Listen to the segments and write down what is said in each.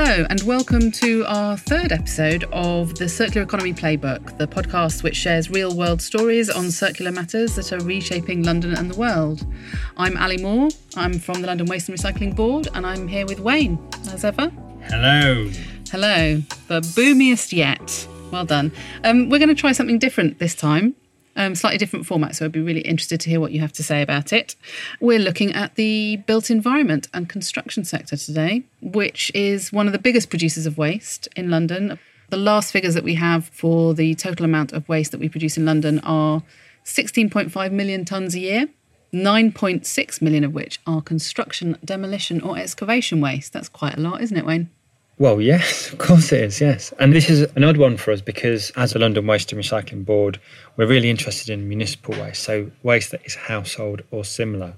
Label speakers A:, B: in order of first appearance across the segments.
A: Hello, and welcome to our third episode of the Circular Economy Playbook, the podcast which shares real world stories on circular matters that are reshaping London and the world. I'm Ali Moore, I'm from the London Waste and Recycling Board, and I'm here with Wayne, as ever.
B: Hello.
A: Hello, the boomiest yet. Well done. Um, we're going to try something different this time um, slightly different format. So I'd be really interested to hear what you have to say about it. We're looking at the built environment and construction sector today, which is one of the biggest producers of waste in London. The last figures that we have for the total amount of waste that we produce in London are 16.5 million tonnes a year. 9.6 million of which are construction, demolition, or excavation waste. That's quite a lot, isn't it, Wayne?
B: Well, yes, of course it is, yes. And this is an odd one for us because, as the London Waste and Recycling Board, we're really interested in municipal waste, so waste that is household or similar.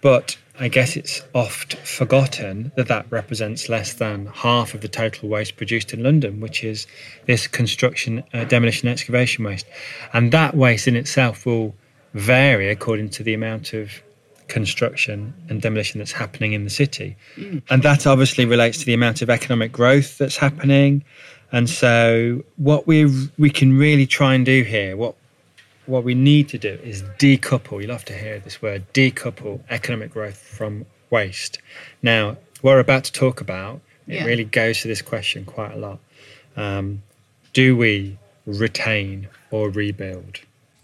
B: But I guess it's oft forgotten that that represents less than half of the total waste produced in London, which is this construction, uh, demolition, excavation waste. And that waste in itself will vary according to the amount of construction and demolition that's happening in the city. Mm. And that obviously relates to the amount of economic growth that's happening. And so what we we can really try and do here, what what we need to do is decouple, you'll have to hear this word, decouple economic growth from waste. Now, what we're about to talk about, it yeah. really goes to this question quite a lot. Um, do we retain or rebuild?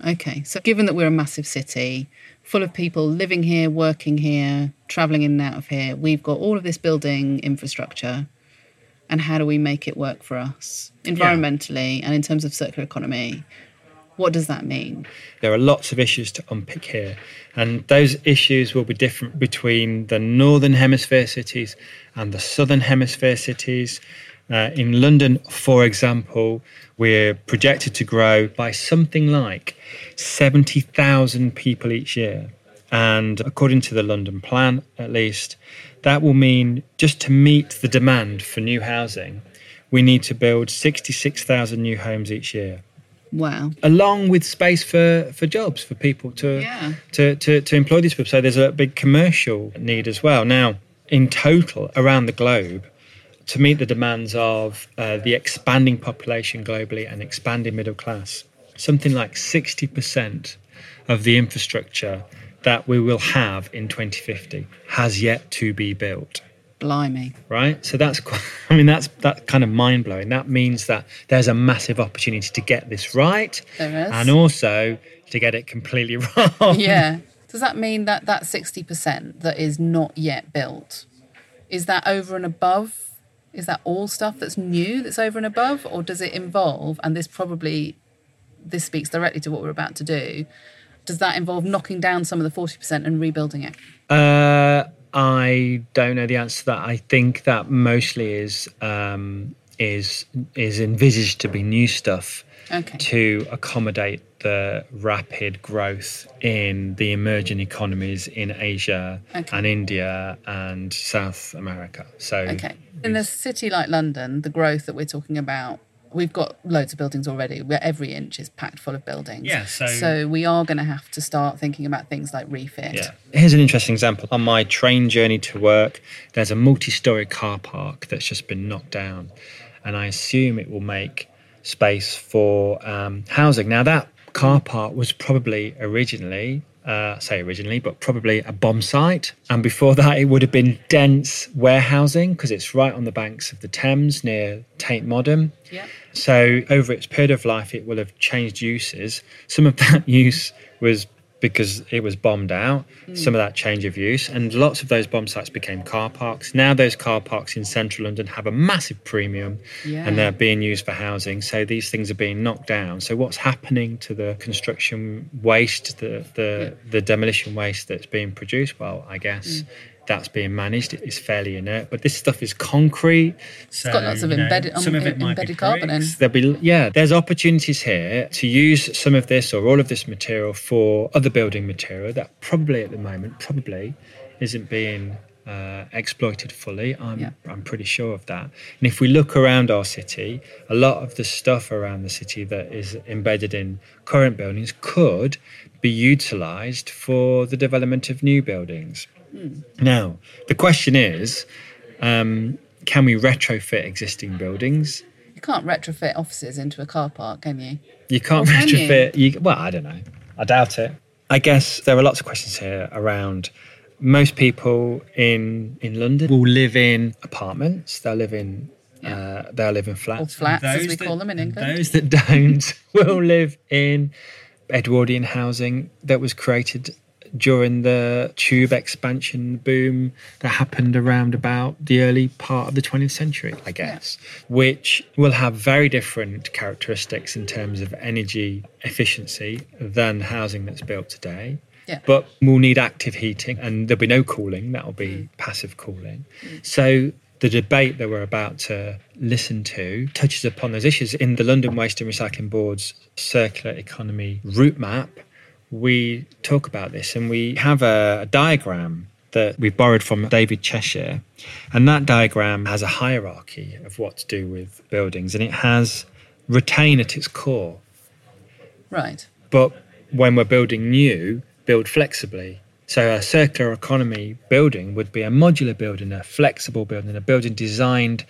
A: Okay, so given that we're a massive city, full of people living here, working here, traveling in and out of here. We've got all of this building infrastructure. And how do we make it work for us environmentally yeah. and in terms of circular economy? What does that mean?
B: There are lots of issues to unpick here, and those issues will be different between the northern hemisphere cities and the southern hemisphere cities. Uh, in London, for example, we're projected to grow by something like 70,000 people each year. And according to the London plan, at least, that will mean just to meet the demand for new housing, we need to build 66,000 new homes each year.
A: Wow.
B: Along with space for, for jobs, for people to, yeah. to, to, to employ these people. So there's a big commercial need as well. Now, in total, around the globe, to meet the demands of uh, the expanding population globally and expanding middle class. Something like 60% of the infrastructure that we will have in 2050 has yet to be built.
A: Blimey.
B: Right? So that's quite, I mean, that's that kind of mind blowing. That means that there's a massive opportunity to get this right. And also to get it completely wrong.
A: Yeah. Does that mean that that 60% that is not yet built, is that over and above is that all stuff that's new that's over and above, or does it involve? And this probably this speaks directly to what we're about to do. Does that involve knocking down some of the forty percent and rebuilding it?
B: Uh, I don't know the answer to that. I think that mostly is um, is is envisaged to be new stuff
A: okay.
B: to accommodate the rapid growth in the emerging economies in Asia okay. and India and South America. So,
A: okay. in a city like London, the growth that we're talking about we've got loads of buildings already where every inch is packed full of buildings.
B: Yeah, so,
A: so we are going to have to start thinking about things like refit.
B: Yeah. Here's an interesting example. On my train journey to work, there's a multi story car park that's just been knocked down. And I assume it will make space for um, housing. Now, that car park was probably originally, uh, say originally, but probably a bomb site. And before that, it would have been dense warehousing because it's right on the banks of the Thames near Tate Modern.
A: Yeah.
B: So, over its period of life, it will have changed uses. Some of that use was because it was bombed out, mm. some of that change of use, and lots of those bomb sites became car parks. Now, those car parks in central London have a massive premium yeah. and they're being used for housing. So, these things are being knocked down. So, what's happening to the construction waste, the, the, yeah. the demolition waste that's being produced? Well, I guess. Mm that's being managed is fairly inert. But this stuff is concrete.
A: So, it's got lots of embedded, know, some um, of it embedded carbon in.
B: There'll be yeah, there's opportunities here to use some of this or all of this material for other building material that probably at the moment probably isn't being uh, exploited fully. I'm yeah. I'm pretty sure of that. And if we look around our city, a lot of the stuff around the city that is embedded in current buildings could be utilised for the development of new buildings. Now, the question is um, can we retrofit existing buildings?
A: You can't retrofit offices into a car park, can you?
B: You can't
A: Or can you?
B: retrofit. You? well, I don't know. I doubt it. I guess there are lots of questions here around. Most people in in London will live in apartments. They'll live in uh, they'll live in flats.
A: Or flats, as we
B: that-
A: call them in England.
B: Those that don't will live in Edwardian housing that was created during the tube expansion boom that happened around about the early part of the 20th century, I guess, which will have very different characteristics in terms of energy efficiency than housing that's built today.
A: Yeah.
B: But we'll need active heating and there'll be no cooling, that'll be mm. passive cooling. Mm. So the debate that we're about to listen to touches upon those issues. In the London Waste and Recycling Board's circular economy route map, we talk about this and we have a, a diagram that we've borrowed from David Cheshire. And that diagram has a hierarchy of what to do with buildings and it has retain at its core.
A: Right.
B: But when we're building new, build flexibly. So a circular economy building would be a modular building, a flexible building, a building designed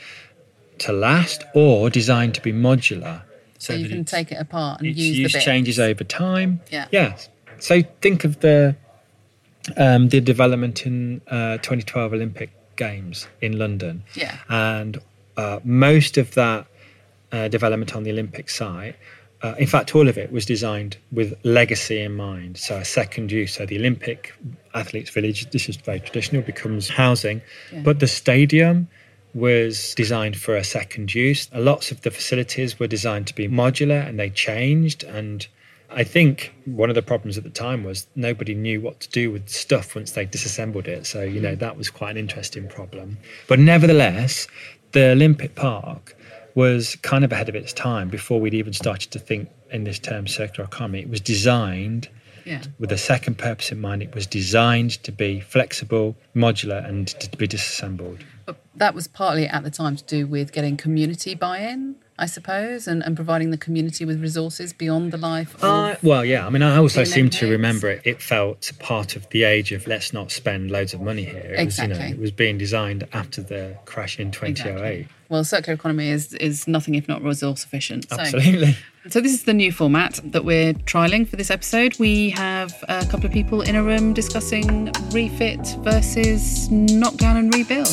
B: to last or designed to be modular.
A: So, you can take it apart and
B: its
A: use
B: use
A: the bits.
B: changes over time.
A: Yeah.
B: Yes. So think of the um, the development in uh, 2012 Olympic Games in London,
A: Yeah.
B: and uh, most of that uh, development on the Olympic site. Uh, in fact, all of it was designed with legacy in mind. So, a second use. So, the Olympic Athletes Village, this is very traditional, becomes housing.
A: Yeah.
B: But the stadium was designed for a second use. Lots of the facilities were designed to be modular and they changed. And I think one of the problems at the time was nobody knew what to do with stuff once they disassembled it. So, you know, mm. that was quite an interesting problem. But nevertheless, the Olympic Park was kind of ahead of its time before we'd even started to think in this term circular economy. It was designed
A: Yeah.
B: with a second purpose in mind. It was designed to be flexible, modular, and to be disassembled.
A: But that was partly at the time to do with getting community buy-in, I suppose, and, and providing the community with resources beyond the life of
B: Uh, well, yeah. I mean, I also seem to remember it. It felt part of the age of let's not spend loads of money here. It was, you know, it was being designed after the crash in 2008.
A: Exactly. Well, circular economy is is nothing if not resource efficient. So,
B: Absolutely.
A: so this is the new format that we're trialing for this episode. We have a couple of people in a room discussing refit versus knockdown and rebuild.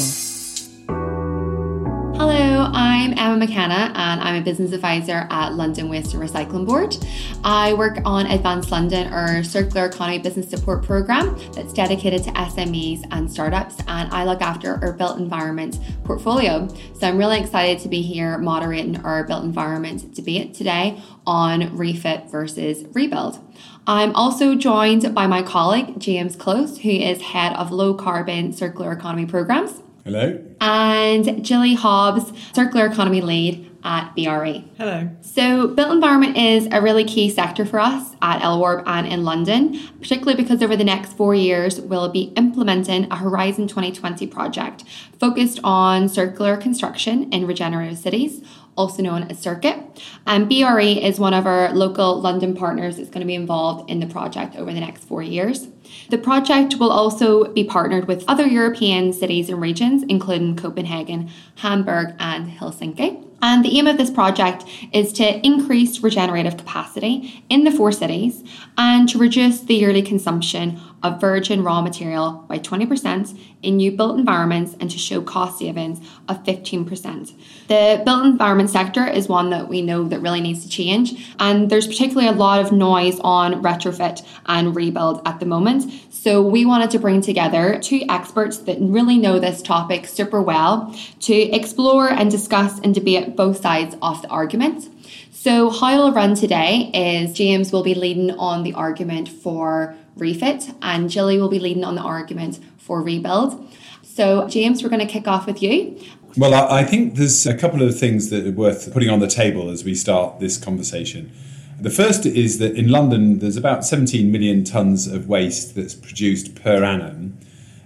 C: Hello, I'm Emma McKenna and I'm a business advisor at London Waste and Recycling Board. I work on Advance London, our circular economy business support program that's dedicated to SMEs and startups, and I look after our built environment portfolio. So I'm really excited to be here moderating our built environment debate today on refit versus rebuild. I'm also joined by my colleague James Close, who is head of low carbon circular economy programs
D: Hello.
C: and Gilly Hobbs, Circular Economy Lead at BRE.
E: Hello.
C: So, built environment is a really key sector for us at LWARB and in London, particularly because over the next four years, we'll be implementing a Horizon 2020 project focused on circular construction in regenerative cities, also known as Circuit. And BRE is one of our local London partners that's going to be involved in the project over the next four years. The project will also be partnered with other European cities and regions, including Copenhagen, Hamburg, and Helsinki. And the aim of this project is to increase regenerative capacity in the four cities and to reduce the yearly consumption of virgin raw material by 20% in new built environments and to show cost savings of 15%. The built environment sector is one that we know that really needs to change and there's particularly a lot of noise on retrofit and rebuild at the moment. So we wanted to bring together two experts that really know this topic super well to explore and discuss and debate both sides of the argument. So how it'll run today is James will be leading on the argument for refit and Gilly will be leading on the argument for rebuild. So James, we're going to kick off with you.
D: Well, I, think there's a couple of things that are worth putting on the table as we start this conversation. The first is that in London, there's about 17 million tonnes of waste that's produced per annum,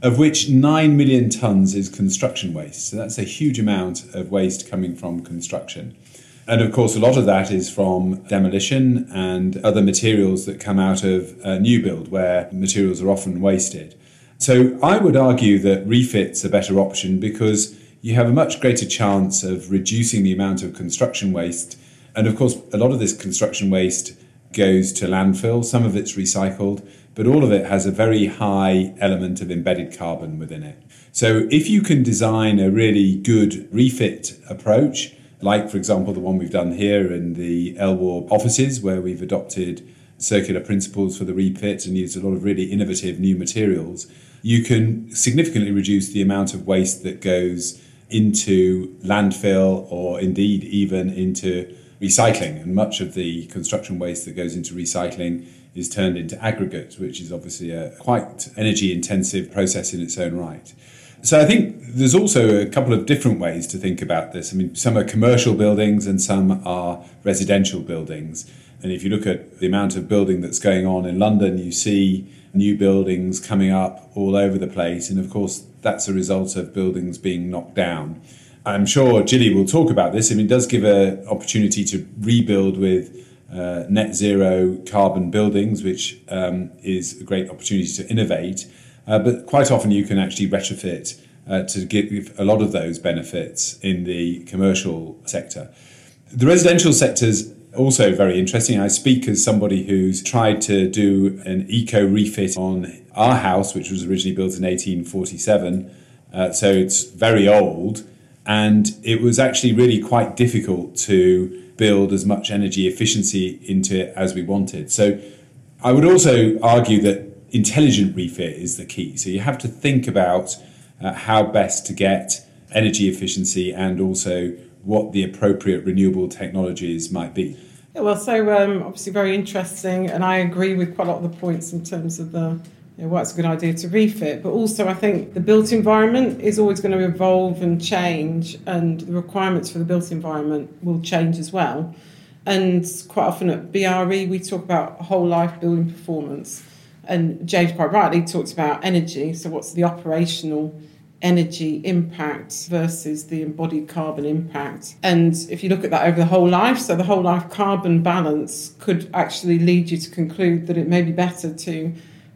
D: of which 9 million tonnes is construction waste. So that's a huge amount of waste coming from construction. And of course, a lot of that is from demolition and other materials that come out of a new build, where materials are often wasted. So I would argue that refit's a better option because you have a much greater chance of reducing the amount of construction waste. And of course, a lot of this construction waste goes to landfill, some of it's recycled, but all of it has a very high element of embedded carbon within it. So if you can design a really good refit approach, like for example the one we've done here in the LWARB offices, where we've adopted circular principles for the refit and used a lot of really innovative new materials, you can significantly reduce the amount of waste that goes into landfill or indeed even into recycling. And much of the construction waste that goes into recycling is turned into aggregates, which is obviously a quite energy intensive process in its own right. So I think there's also a couple of different ways to think about this. I mean, some are commercial buildings and some are residential buildings. And if you look at the amount of building that's going on in London, you see new buildings coming up all over the place. And of course, that's a result of buildings being knocked down. I'm sure Gilly will talk about this. I mean, it does give an opportunity to rebuild with uh, net zero carbon buildings, which um, is a great opportunity to innovate. Uh, but quite often you can actually retrofit uh, to give a lot of those benefits in the commercial sector. The residential sector's also very interesting. I speak as somebody who's tried to do an eco refit on our house, which was originally built in 1847. Uh, so it's very old. And it was actually really quite difficult to build as much energy efficiency into it as we wanted. So I would also argue that intelligent refit is the key. So you have to think about uh, how best to get energy efficiency and also what the appropriate renewable technologies might be.
E: Yeah, well, so um, obviously very interesting, and I agree with quite a lot of the points in terms of the you know, what's a good idea to refit. But also, I think the built environment is always going to evolve and change, and the requirements for the built environment will change as well. And quite often at BRE, we talk about whole life building performance. And James quite rightly talks about energy. So, what's the operational energy impact versus the embodied carbon impact. And if you look at that over the whole life, so the whole life carbon balance could actually lead you to conclude that it may be better to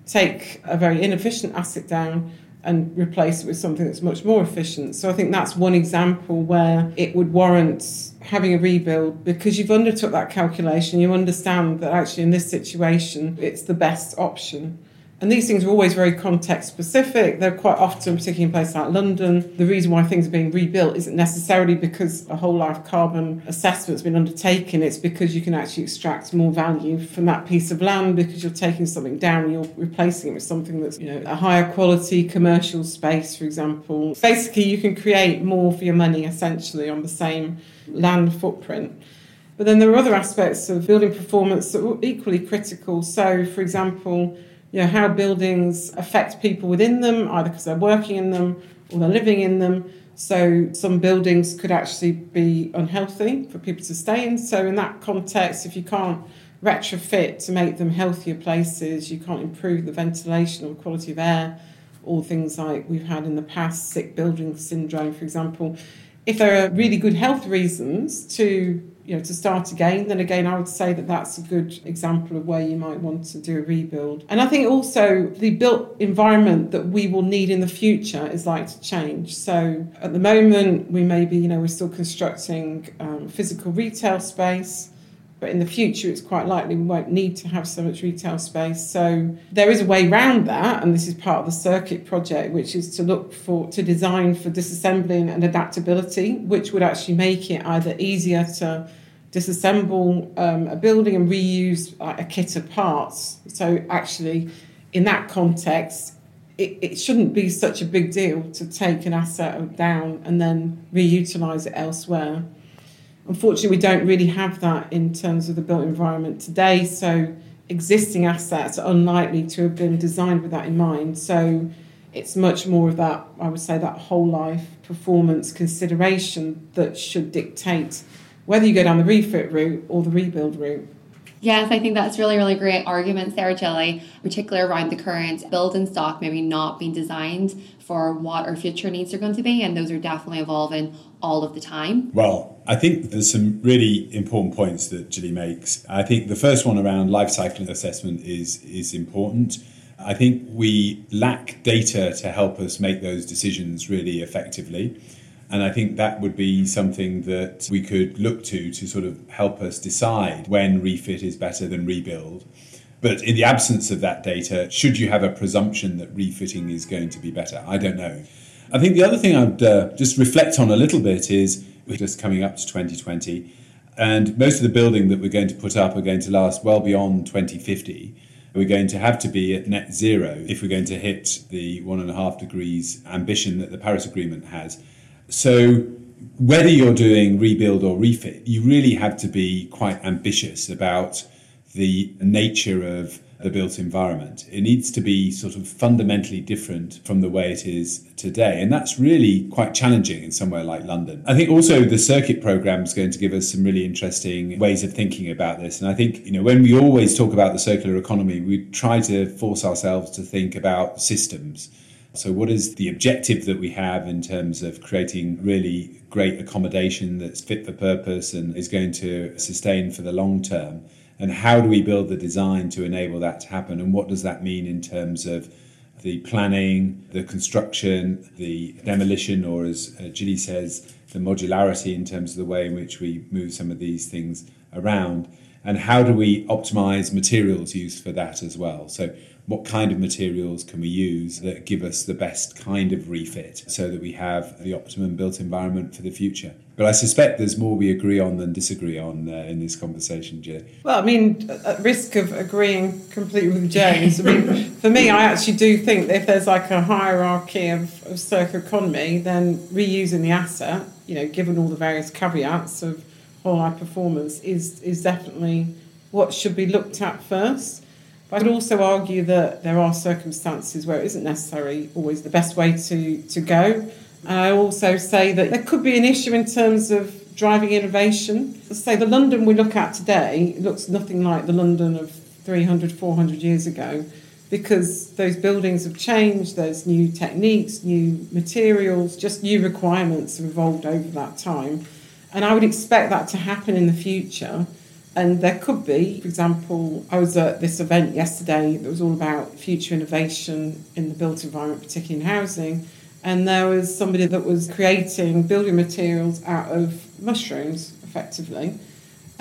E: take a very inefficient asset down and replace it with something that's much more efficient. So I think that's one example where it would warrant having a rebuild because you've undertook that calculation, you understand that actually in this situation it's the best option. And these things are always very context specific. They're quite often, particularly in places like London, the reason why things are being rebuilt isn't necessarily because a whole life carbon assessment's been undertaken. It's because you can actually extract more value from that piece of land because you're taking something down and you're replacing it with something that's, you know, a higher quality commercial space, for example. Basically, you can create more for your money essentially on the same land footprint. But then there are other aspects of building performance that are equally critical. So, for example, you know, how buildings affect people within them, either because they're working in them or they're living in them. So some buildings could actually be unhealthy for people to stay in. So in that context, if you can't retrofit to make them healthier places, you can't improve the ventilation or quality of air, or things like we've had in the past, sick building syndrome, for example. If there are really good health reasons to you know, to start again, then again, I would say that that's a good example of where you might want to do a rebuild. And I think also the built environment that we will need in the future is like to change. So at the moment, we may be, you know, we're still constructing um, physical retail space. But in the future, it's quite likely we won't need to have so much retail space. So there is a way around that, and this is part of the circuit project, which is to look for to design for disassembling and adaptability, which would actually make it either easier to disassemble um, a building and reuse like, a kit of parts. So actually, in that context, it, it shouldn't be such a big deal to take an asset down and then reutilize it elsewhere. Unfortunately, we don't really have that in terms of the built environment today. So existing assets are unlikely to have been designed with that in mind. So it's much more of that, I would say, that whole life performance consideration that should dictate whether you go down the refit route or the rebuild route.
C: Yes, I think that's really, really great argument, Sarah Gilly, particularly around the current build building stock maybe not being designed for what our future needs are going to be, and those are definitely evolving all of the time.
D: Well, I think there's some really important points that Gilly makes. I think the first one around life cycle assessment is is important. I think we lack data to help us make those decisions really effectively. And I think that would be something that we could look to to sort of help us decide when refit is better than rebuild. But in the absence of that data, should you have a presumption that refitting is going to be better? I don't know. I think the other thing I'd uh, just reflect on a little bit is we're just coming up to 2020, and most of the building that we're going to put up are going to last well beyond 2050 we're going to have to be at net zero if we're going to hit the one and a half degrees ambition that the Paris Agreement has. So, whether you're doing rebuild or refit, you really have to be quite ambitious about the nature of the built environment. It needs to be sort of fundamentally different from the way it is today. And that's really quite challenging in somewhere like London. I think also the circuit program is going to give us some really interesting ways of thinking about this. And I think, you know, when we always talk about the circular economy, we try to force ourselves to think about systems. So, what is the objective that we have in terms of creating really great accommodation that's fit for purpose and is going to sustain for the long term? and how do we build the design to enable that to happen and what does that mean in terms of the planning, the construction, the demolition, or as uh, Gilly says, the modularity in terms of the way in which we move some of these things around, and how do we optimize materials used for that as well. So, what kind of materials can we use that give us the best kind of refit so that we have the optimum built environment for the future? But I suspect there's more we agree on than disagree on uh, in this conversation, Jay.
E: Well, I mean, at risk of agreeing completely with James, I mean, for me, I actually do think that if there's like a hierarchy of, of circular economy, then reusing the asset, you know, given all the various caveats of whole life performance, is is definitely what should be looked at first. But I would also argue that there are circumstances where it isn't necessarily always the best way to, to go. And I also say that there could be an issue in terms of driving innovation. Let's say the London we look at today looks nothing like the London of 300, 400 years ago because those buildings have changed, there's new techniques, new materials, just new requirements have evolved over that time. And I would expect that to happen in the future. And there could be, for example, I was at this event yesterday that was all about future innovation in the built environment, particularly in housing. And there was somebody that was creating building materials out of mushrooms, effectively.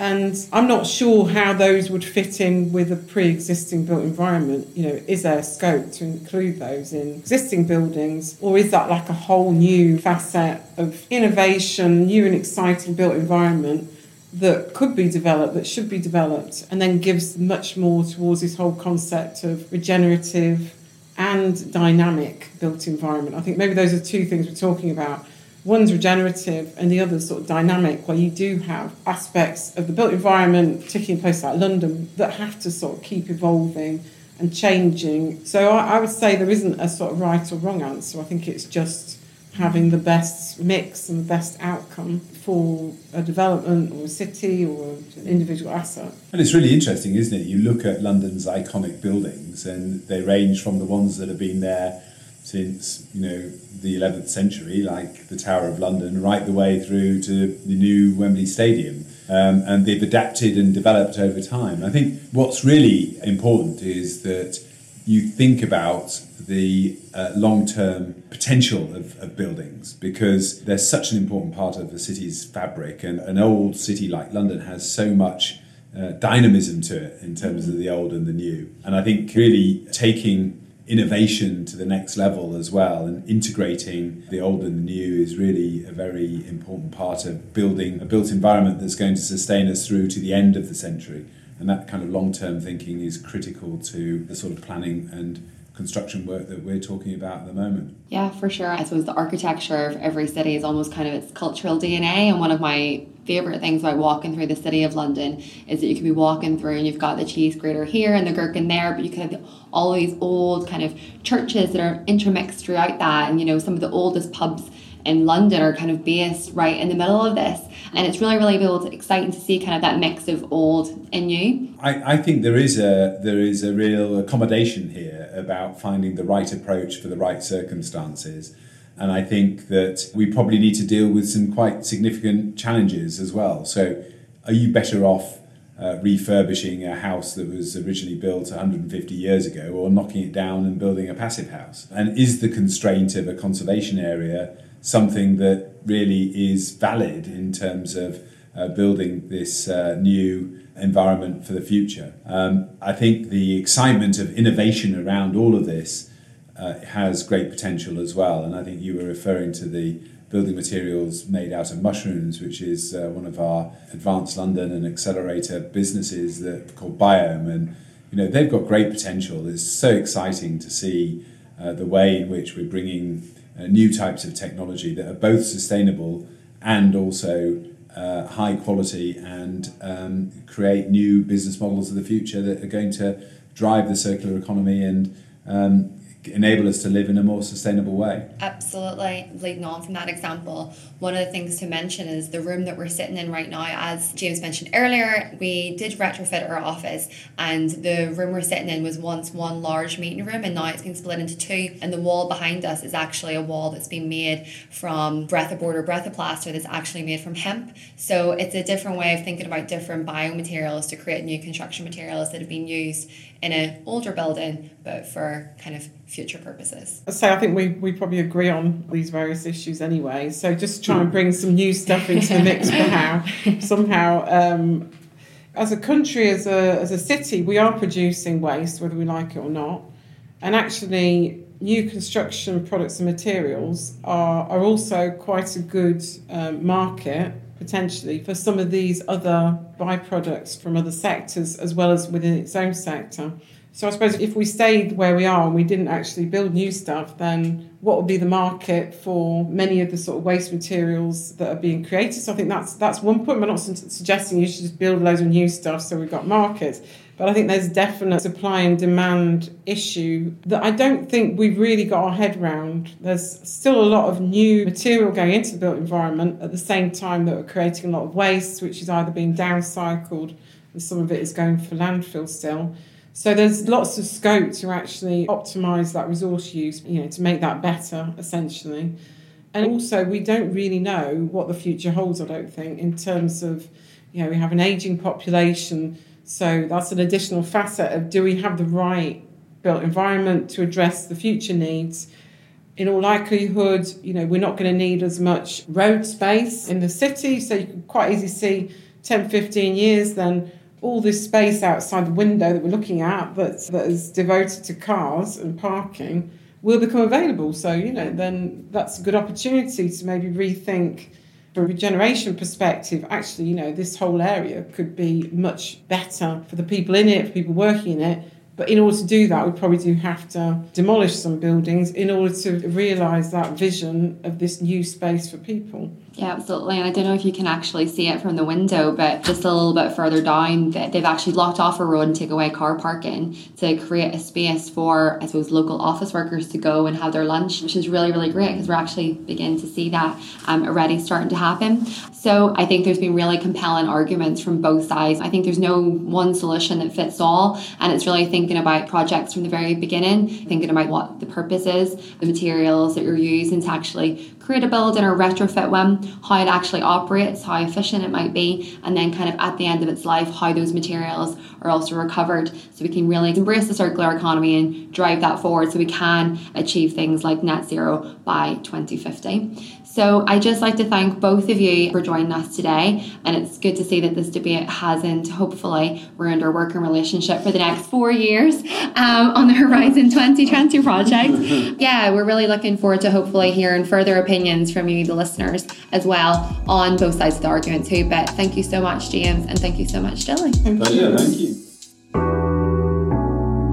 E: And I'm not sure how those would fit in with a pre existing built environment. You know, is there scope to include those in existing buildings, or is that like a whole new facet of innovation, new and exciting built environment that could be developed, that should be developed, and then gives much more towards this whole concept of regenerative and dynamic built environment. I think maybe those are two things we're talking about. One's regenerative and the other's sort of dynamic, where you do have aspects of the built environment, particularly in places like London, that have to sort of keep evolving and changing. So I, I would say there isn't a sort of right or wrong answer. I think it's just having the best mix and the best outcome for a development or a city or an individual asset.
D: And it's really interesting, isn't it? You look at London's iconic buildings and they range from the ones that have been there since, you know, the 11th century, like the Tower of London, right the way through to the new Wembley Stadium. Um, and they've adapted and developed over time. I think what's really important is that you think about the uh, long term potential of, of, buildings because they're such an important part of the city's fabric. And an old city like London has so much uh, dynamism to it in terms of the old and the new. And I think really taking innovation to the next level as well and integrating the old and the new is really a very important part of building a built environment that's going to sustain us through to the end of the century. And that kind of long term thinking is critical to the sort of planning and construction work that we're talking about at the moment.
C: Yeah, for sure. I suppose the architecture of every city is almost kind of its cultural DNA. And one of my favorite things about walking through the city of London is that you can be walking through and you've got the cheese grater here and the gherkin there, but you could have all these old kind of churches that are intermixed throughout that. And, you know, some of the oldest pubs in London are kind of based right in the middle of this. And it's really, really to, exciting to see kind of that mix of old and new.
D: I, I think there is a there is a real accommodation here about finding the right approach for the right circumstances. And I think that we probably need to deal with some quite significant challenges as well. So, are you better off uh, refurbishing a house that was originally built 150 years ago or knocking it down and building a passive house? And is the constraint of a conservation area something that really is valid in terms of uh, building this uh, new environment for the future. Um, I think the excitement of innovation around all of this uh, has great potential as well. And I think you were referring to the building materials made out of mushrooms, which is uh, one of our Advance London and accelerator businesses that called Biohm, and you know they've got great potential. It's so exciting to see uh, the way in which we're bringing uh, new types of technology that are both sustainable and also uh, high quality and um, create new business models of the future that are going to drive the circular economy and um, enable us to live in a more sustainable way.
C: Absolutely. Leading on from that example, one of the things to mention is the room that we're sitting in right now. As James mentioned earlier, we did retrofit our office, and the room we're sitting in was once one large meeting room, and now it's been split into two. And the wall behind us is actually a wall that's been made from Breathaboard or Breathaplasta that's actually made from hemp. So it's a different way of thinking about different biomaterials to create new construction materials that have been used in an older building, but for kind of future purposes.
E: I say I think we, we probably agree on these various issues anyway. So just try and bring some new stuff into the mix for how somehow um, as a country, as a as a city, we are producing waste, whether we like it or not. And actually new construction products and materials are, are also quite a good um, market potentially for some of these other byproducts from other sectors as well as within its own sector. So I suppose if we stayed where we are and we didn't actually build new stuff, then what would be the market for many of the sort of waste materials that are being created? So I think that's that's one point. I'm not suggesting you should just build loads of new stuff so we've got markets. But I think there's definite supply and demand issue that I don't think we've really got our head round. There's still a lot of new material going into the built environment at the same time that we're creating a lot of waste, which is either being downcycled and some of it is going for landfill still. So there's lots of scope to actually optimize that resource use, you know, to make that better essentially. And also we don't really know what the future holds, I don't think, in terms of, you know, we have an aging population. So that's an additional facet of do we have the right built environment to address the future needs? In all likelihood, you know, we're not going to need as much road space in the city. So you can quite easily see 10, 15 years then all this space outside the window that we're looking at that's, that is devoted to cars and parking will become available. So, you know, then that's a good opportunity to maybe rethink from a regeneration perspective, actually, you know, this whole area could be much better for the people in it, for people working in it. But in order to do that, we probably do have to demolish some buildings in order to realise that vision of this new space for people.
C: Yeah, absolutely. And I don't know if you can actually see it from the window, but just a little bit further down, they've actually locked off a road and take away car parking to create a space for, I suppose, local office workers to go and have their lunch, which is really, really great because we're actually beginning to see that um, already starting to happen. So I think there's been really compelling arguments from both sides. I think there's no one solution that fits all, and it's really thinking about projects from the very beginning, thinking about what the purpose is, the materials that you're using to actually create a building or retrofit one, how it actually operates, how efficient it might be, and then kind of at the end of its life, how those materials are also recovered so we can really embrace the circular economy and drive that forward so we can achieve things like net zero by 2050. So I just like to thank both of you for joining us today. And it's good to see that this debate hasn't hopefully ruined our working relationship for the next four years um, on the Horizon 2020 project. yeah, we're really looking forward to hopefully hearing further opinions from you, the listeners, as well on both sides of the argument too. But thank you so much, James, and thank you so much, Gilly.
D: Pleasure, thank you.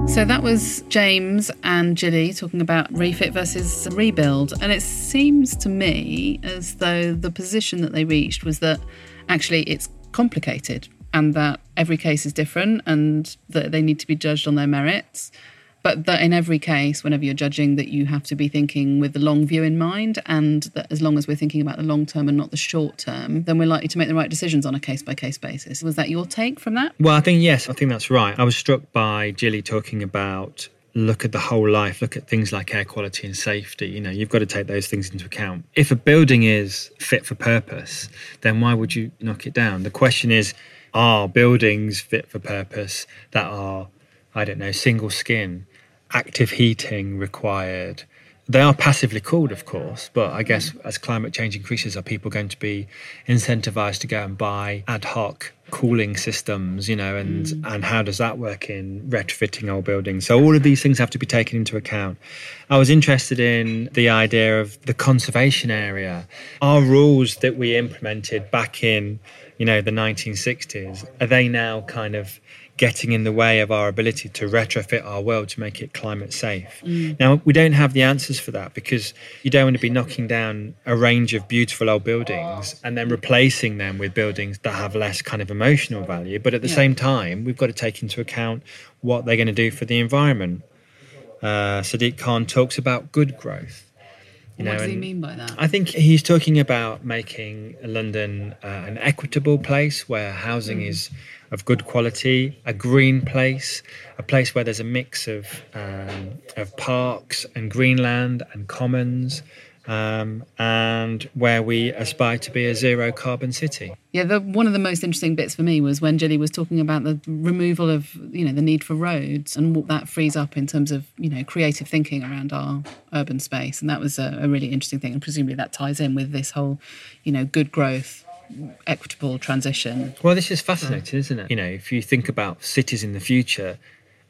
A: So that was James and Gilly talking about refit versus rebuild. And it seems to me as though the position that they reached was that actually it's complicated and that every case is different and that they need to be judged on their merits but that in every case, whenever you're judging, that you have to be thinking with the long view in mind, and that as long as we're thinking about the long term and not the short term, then we're likely to make the right decisions on a case by case basis. Was that your take from that?
B: Well, I think yes, I think that's right. I was struck by Gilly talking about look at the whole life, look at things like air quality and safety. You know, you've got to take those things into account. If a building is fit for purpose, then why would you knock it down? The question is, are buildings fit for purpose that are, I don't know, single skin? Active heating required, they are passively cooled, of course, but I guess as climate change increases, are people going to be incentivized to go and buy ad hoc cooling systems, you know, and mm. and how does that work in retrofitting old buildings? So all of these things have to be taken into account. I was interested in the idea of the conservation area. Our rules that we implemented back in, you know, the 1960s, are they now kind of getting in the way of our ability to retrofit our world to make it climate safe. Mm. Now, we don't have the answers for that because you don't want to be knocking down a range of beautiful old buildings and then replacing them with buildings that have less kind of emotional value. But at the yeah. same time, we've got to take into account what they're going to do for the environment. Uh, Sadiq Khan talks about good growth.
A: You know, what does he mean by that?
B: I think he's talking about making London uh, an equitable place where housing mm. is of good quality, a green place, a place where there's a mix of um, of parks and greenland and commons, um, and where we aspire to be a zero carbon city.
A: Yeah, the, one of the most interesting bits for me was when Gilly was talking about the removal of you know the need for roads and what that frees up in terms of you know creative thinking around our urban space, and that was a, a really interesting thing, and presumably that ties in with this whole you know good growth equitable transition.
B: Well, this is fascinating, isn't it? You know, if you think about cities in the future,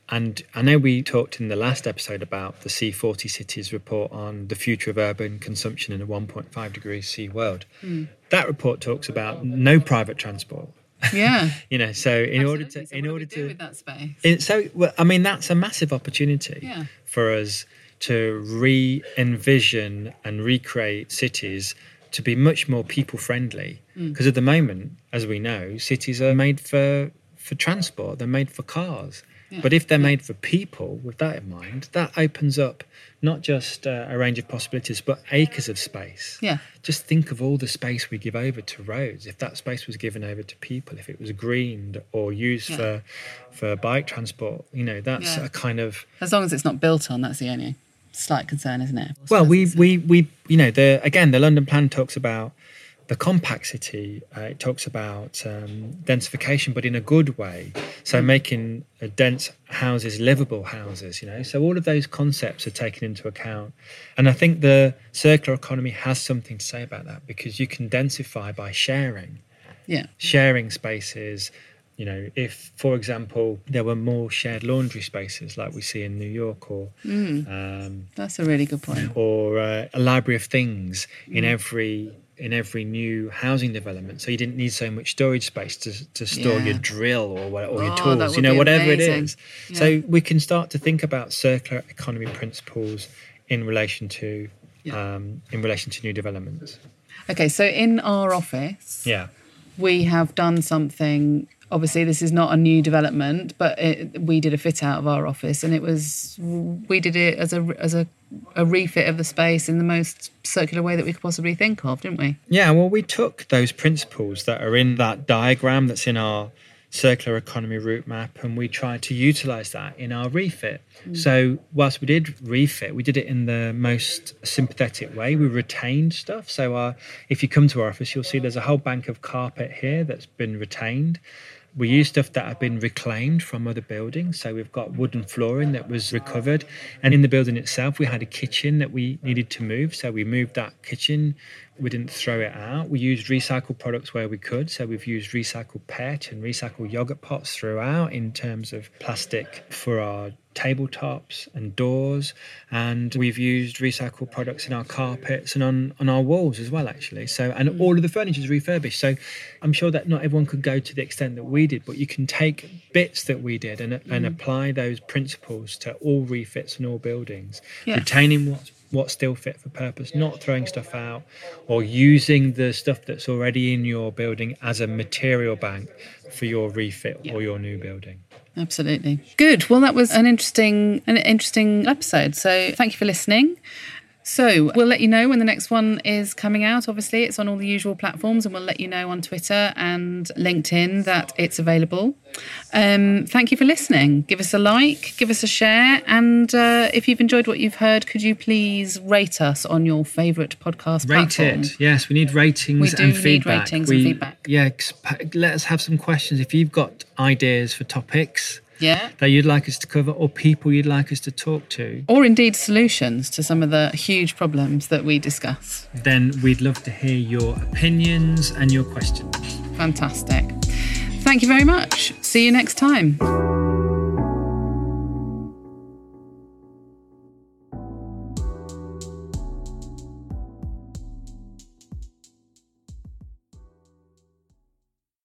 B: and I know we talked in the last episode about the C40 Cities report on the future of urban consumption in a 1.5 degrees C world. Mm. That report talks about no private transport.
A: Yeah.
B: you know, so in Absolutely. order to
A: so
B: in order to
A: with that space.
B: It, so well, I mean that's a massive opportunity yeah. for us to re-envision and recreate cities to be much more people friendly because mm. at the moment as we know cities are made for for transport they're made for cars yeah. but if they're made for people with that in mind that opens up not just uh, a range of possibilities but acres of space
A: yeah
B: just think of all the space we give over to roads if that space was given over to people if it was greened or used yeah. for for bike transport you know that's a kind of
A: as long as it's not built on that's the only slight concern, isn't it?
B: Well, we we we you know the again the London plan talks about the compact city. Uh, it talks about um, densification, but in a good way. So mm. making uh, dense houses livable houses. You know, so all of those concepts are taken into account, and I think the circular economy has something to say about that because you can densify by sharing.
A: Yeah,
B: sharing spaces you know, if, for example, there were more shared laundry spaces like we see in New York, or
A: mm, um, that's a really good point,
B: or uh, a library of things mm. in every in every new housing development, so you didn't need so much storage space to, to store yeah. your drill or, or oh, your tools, you know, whatever amazing. it is. Yeah. So we can start to think about circular economy principles in relation to yeah. um, in relation to new developments.
A: Okay, so in our office,
B: yeah,
A: we have done something obviously this is not a new development but it, we did a fit out of our office and it was we did it as a as a, a refit of the space in the most circular way that we could possibly think of didn't we
B: yeah well we took those principles that are in that diagram that's in our circular economy route map and we tried to utilize that in our refit. Mm. So, whilst we did refit, we did it in the most sympathetic way. We retained stuff. So, our, if you come to our office, you'll see there's a whole bank of carpet here that's been retained. We use stuff that have been reclaimed from other buildings. So we've got wooden flooring that was recovered. And in the building itself, we had a kitchen that we needed to move. So we moved that kitchen. We didn't throw it out. We used recycled products where we could. So we've used recycled PET and recycled yogurt pots throughout in terms of plastic for our tabletops and doors and we've used recycled products in our carpets and on, on our walls as well actually so and mm. all of the furniture is refurbished so i'm sure that not everyone could go to the extent that we did but you can take bits that we did and, mm. and apply those principles to all refits and all buildings retaining what's what's still fit for purpose, not throwing stuff out or using the stuff that's already in your building as a material bank for your refit yeah. or your new building.
A: Absolutely. Good. Well, that was an interesting an interesting episode. So, thank you for listening. So we'll let you know when the next one is coming out. Obviously, it's on all the usual platforms, and we'll let you know on Twitter and LinkedIn that it's available. Um, thank you for listening. Give us a like, give us a share, and uh, if you've enjoyed what you've heard, could you please rate us on your favourite podcast
B: Rate
A: platform?
B: it. Yes, we need ratings
A: we do
B: and
A: need
B: feedback.
A: ratings
B: we,
A: and feedback.
B: Yeah, let us have some questions. If you've got ideas for topics
A: Yeah.
B: that you'd like us to cover or people you'd like us to talk to,
A: Or indeed solutions to some of the huge problems that we discuss.
B: then we'd love to hear your opinions and your questions.
A: Fantastic. Thank you very much. See you next time.